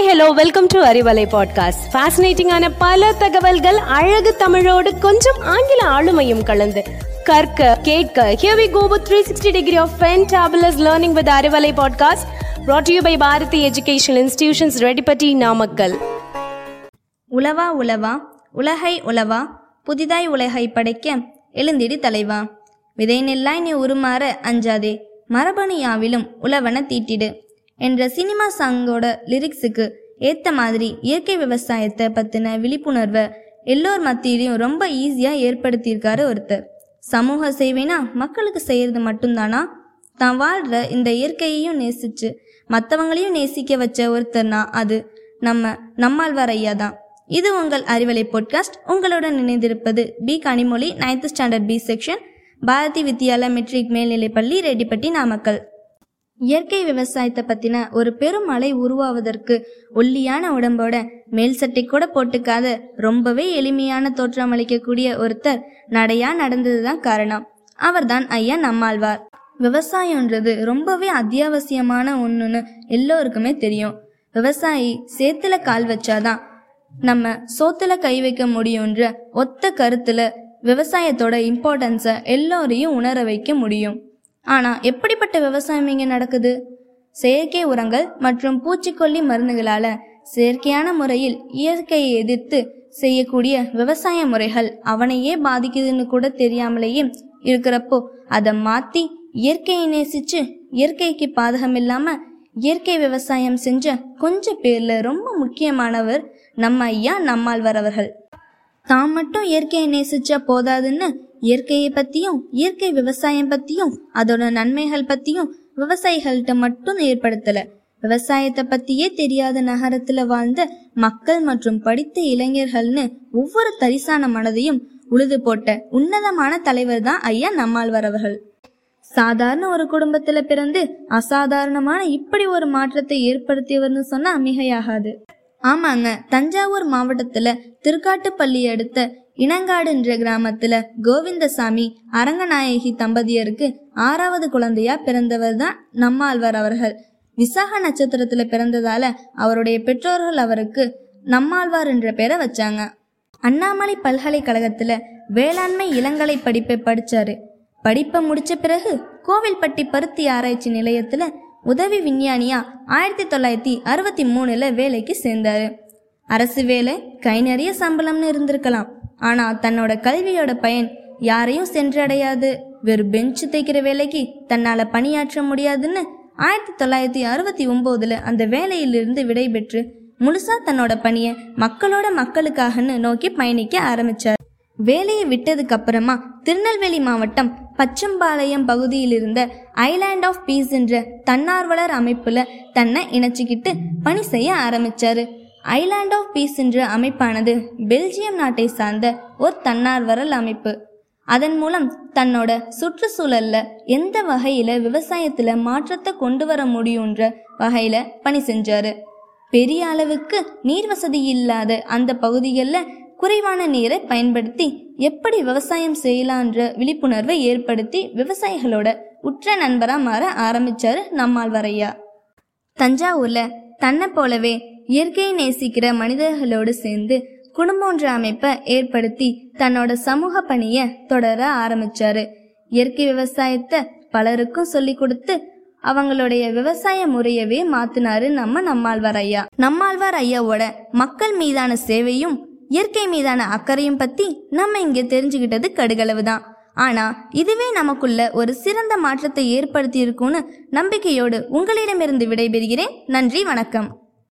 Hi hello welcome to Arivalai podcast ஃபேசினேட்டிங்கான பல தகவல்கள் அழகு தமிழோடு கொஞ்சம் ஆங்கில ஆளுமையும் கலந்து கற்க கேட்க here we go with 360 degree of fantabulous learning with Arivalai podcast brought you by Bharathi educational institutions Reddipatti Namakkal உலவா உலவா உலகை உலவா புதிதாய் உலகை படைக்க எழுந்திடி தலைவா. விதை நெல்லாய் நீ உருமாற அஞ்சாதே. மரபணு யாவிலும் தீட்டிடு. என்ற சினிமா சாங்கோட லிரிக்ஸுக்கு ஏற்ற மாதிரி இயற்கை விவசாயத்தை பற்றின விழிப்புணர்வை எல்லோர் மத்தியிலையும் ரொம்ப ஈஸியாக ஏற்படுத்தியிருக்காரு ஒருத்தர். சமூக சேவைனா மக்களுக்கு செய்கிறது மட்டும்தானா? தான் வாழ்கிற இந்த இயற்கையையும் நேசிச்சு மற்றவங்களையும் நேசிக்க வச்ச ஒருத்தர்னா அது நம்ம நம்மாழ்வார் ஐயா தான். இது உங்கள் அறிவலை பாட்காஸ்ட் உங்களுடன் இணைந்திருப்பது P Kanimozhi. Ninth standard B section Bharathi Vidyalaya matric மேல்நிலைப்பள்ளி ரெட்டிப்பட்டி நாமக்கல். இயற்கை விவசாயத்தை பத்தின ஒரு பெரும் மலை உருவாவதற்கு ஒல்லியான உடம்போட மேல் சட்டை கூட போட்டுக்காத ரொம்பவே எளிமையான தோற்றம் அளிக்கக்கூடிய ஒருத்தர் நடையா நடந்ததுதான் காரணம். அவர்தான் ஐயா நம்மாழ்வார். விவசாயம்ன்றது ரொம்பவே அத்தியாவசியமான ஒன்றுன்னு எல்லோருக்குமே தெரியும். விவசாயி சேத்துல கால் வச்சாதான் நம்ம சோத்துல கை வைக்க முடியுன்ற ஒத்த கருத்துல விவசாயத்தோட இம்பார்ட்டன்ஸை எல்லோரையும் உணர வைக்க முடியும். ஆனா எப்படிப்பட்ட விவசாயம் இங்க நடக்குது? செயற்கை உரங்கள் மற்றும் பூச்சிக்கொல்லி மருந்துகளால செயற்கையான முறையில் இயற்கையை எதிர்த்து செய்யக்கூடிய விவசாய முறைகள் அவனையே பாதிக்குதுன்னு கூட தெரியாமலேயே இருக்கிறப்போ அதை மாத்தி இயற்கையை நேசிச்சு இயற்கைக்கு பாதகம் இல்லாம இயற்கை விவசாயம் செஞ்ச கொஞ்ச பேர்ல ரொம்ப முக்கியமானவர் நம்ம ஐயா நம்மாழ்வார் அவர்கள். தான் மட்டும் இயற்கையை நேசிச்சா போதாதுன்னு இயற்கையை பத்தியும் இயற்கை விவசாயம் பத்தியும் அதோட நன்மைகள் பத்தியும் விவசாயிகள்கிட்ட மட்டும் ஏற்படுத்தல. விவசாயத்தை பத்தியே தெரியாத நகரத்துல வாழ்ந்த மக்கள் மற்றும் படித்த இளைஞர்கள்னு ஒவ்வொரு தரிசான மனதையும் உழுது போட்ட உன்னதமான தலைவர் தான் ஐயா நம்மாழ்வாரவர்கள் சாதாரண ஒரு குடும்பத்துல பிறந்து அசாதாரணமான இப்படி ஒரு மாற்றத்தை ஏற்படுத்தியவர்னு சொன்னா மிகையாகாது. ஆமாங்க தஞ்சாவூர் மாவட்டத்துல திருக்காட்டுப்பள்ளி அடுத்த இனங்காடுன்ற கிராமத்துல கோவிந்தசாமி அரங்கநாயகி தம்பதியருக்கு ஆறாவது குழந்தையா பிறந்தவர் தான் நம்மாழ்வார் அவர்கள். விசாக நட்சத்திரத்துல பிறந்ததால அவருடைய பெற்றோர்கள் அவருக்கு நம்மாழ்வார் என்ற பேரை வச்சாங்க. அண்ணாமலை பல்கலைக்கழகத்துல வேளாண்மை இளங்கலை படிப்பை படிச்சாரு. படிப்பை முடிச்ச பிறகு கோவில்பட்டி பருத்தி ஆராய்ச்சி நிலையத்துல உதவி விஞ்ஞானியா ஆயிரத்தி தொள்ளாயிரத்தி அறுபத்தி மூணுல வேலைக்கு சேர்ந்தாரு. அரசு வேலை கை நிறைய சம்பளம்னு இருந்திருக்கலாம். ஆனா தன்னோட கல்வியோட பயன் யாரையும் சென்றடையாது. வெறும் பெஞ்சு தைக்கிற வேலைக்கு தன்னால பணியாற்ற முடியாதுன்னு ஆயிரத்தி தொள்ளாயிரத்தி அறுபத்தி ஒன்பதுல அந்த வேலையிலிருந்து விடைபெற்று முழுசா தன்னோட பணியை மக்களோட மக்களுக்காகன்னு நோக்கி பயணிக்க ஆரம்பிச்சார். வேலையை விட்டதுக்கு அப்புறமா திருநெல்வேலி மாவட்டம் பச்சம்பாளையம் பகுதியில் இருந்த ஐலாண்ட் ஆஃப் பீஸ் என்ற தன்னார்வலர் அமைப்புல தன்னை இணைச்சிக்கிட்டு பணி செய்ய ஆரம்பிச்சாரு. ஐலாண்ட் ஆஃப் பீஸ் என்ற அமைப்பானது பெல்ஜியம் நாட்டை சார்ந்த ஒரு தன்னார்வரல் அமைப்பு. அதன் மூலம் தன்னோட சுற்றுச்சூழல்ல எந்த வகையில விவசாயத்துல மாற்றத்தை கொண்டு வர முடியுன்ற வகையில பணி செஞ்சாரு. பெரிய அளவுக்கு நீர் வசதி இல்லாத அந்த பகுதிகளில் குறைவான நீரை பயன்படுத்தி எப்படி விவசாயம் செய்யலான்ற விழிப்புணர்வை ஏற்படுத்தி விவசாயிகளோட உற்ற நண்பராக மாற ஆரம்பிச்சாரு நம்மாழ்வாரையா தஞ்சாவூர்ல தன்னை போலவே இயற்கையை நேசிக்கிற மனிதர்களோடு சேர்ந்து குடும்பன்ற அமைப்பை ஏற்படுத்தி தன்னோட சமூக பணியை தொடர ஆரம்பிச்சாரு. இயற்கை விவசாயத்தை பலருக்கும் சொல்லி கொடுத்து அவங்களுடைய விவசாய முறையவே மாத்தினாரு நம்ம நம்மாழ்வார் ஐயா. நம்மாழ்வார் ஐயாவோட மக்கள் மீதான சேவையும் இயற்கை மீதான அக்கறையும் பத்தி நம்ம இங்க தெரிஞ்சுக்கிட்டது கடுகளவு தான் ஆனா இதுவே நமக்குள்ள ஒரு சிறந்த மாற்றத்தை ஏற்படுத்தி இருக்கும்னு நம்பிக்கையோடு உங்களிடமிருந்து விடைபெறுகிறேன். நன்றி வணக்கம்.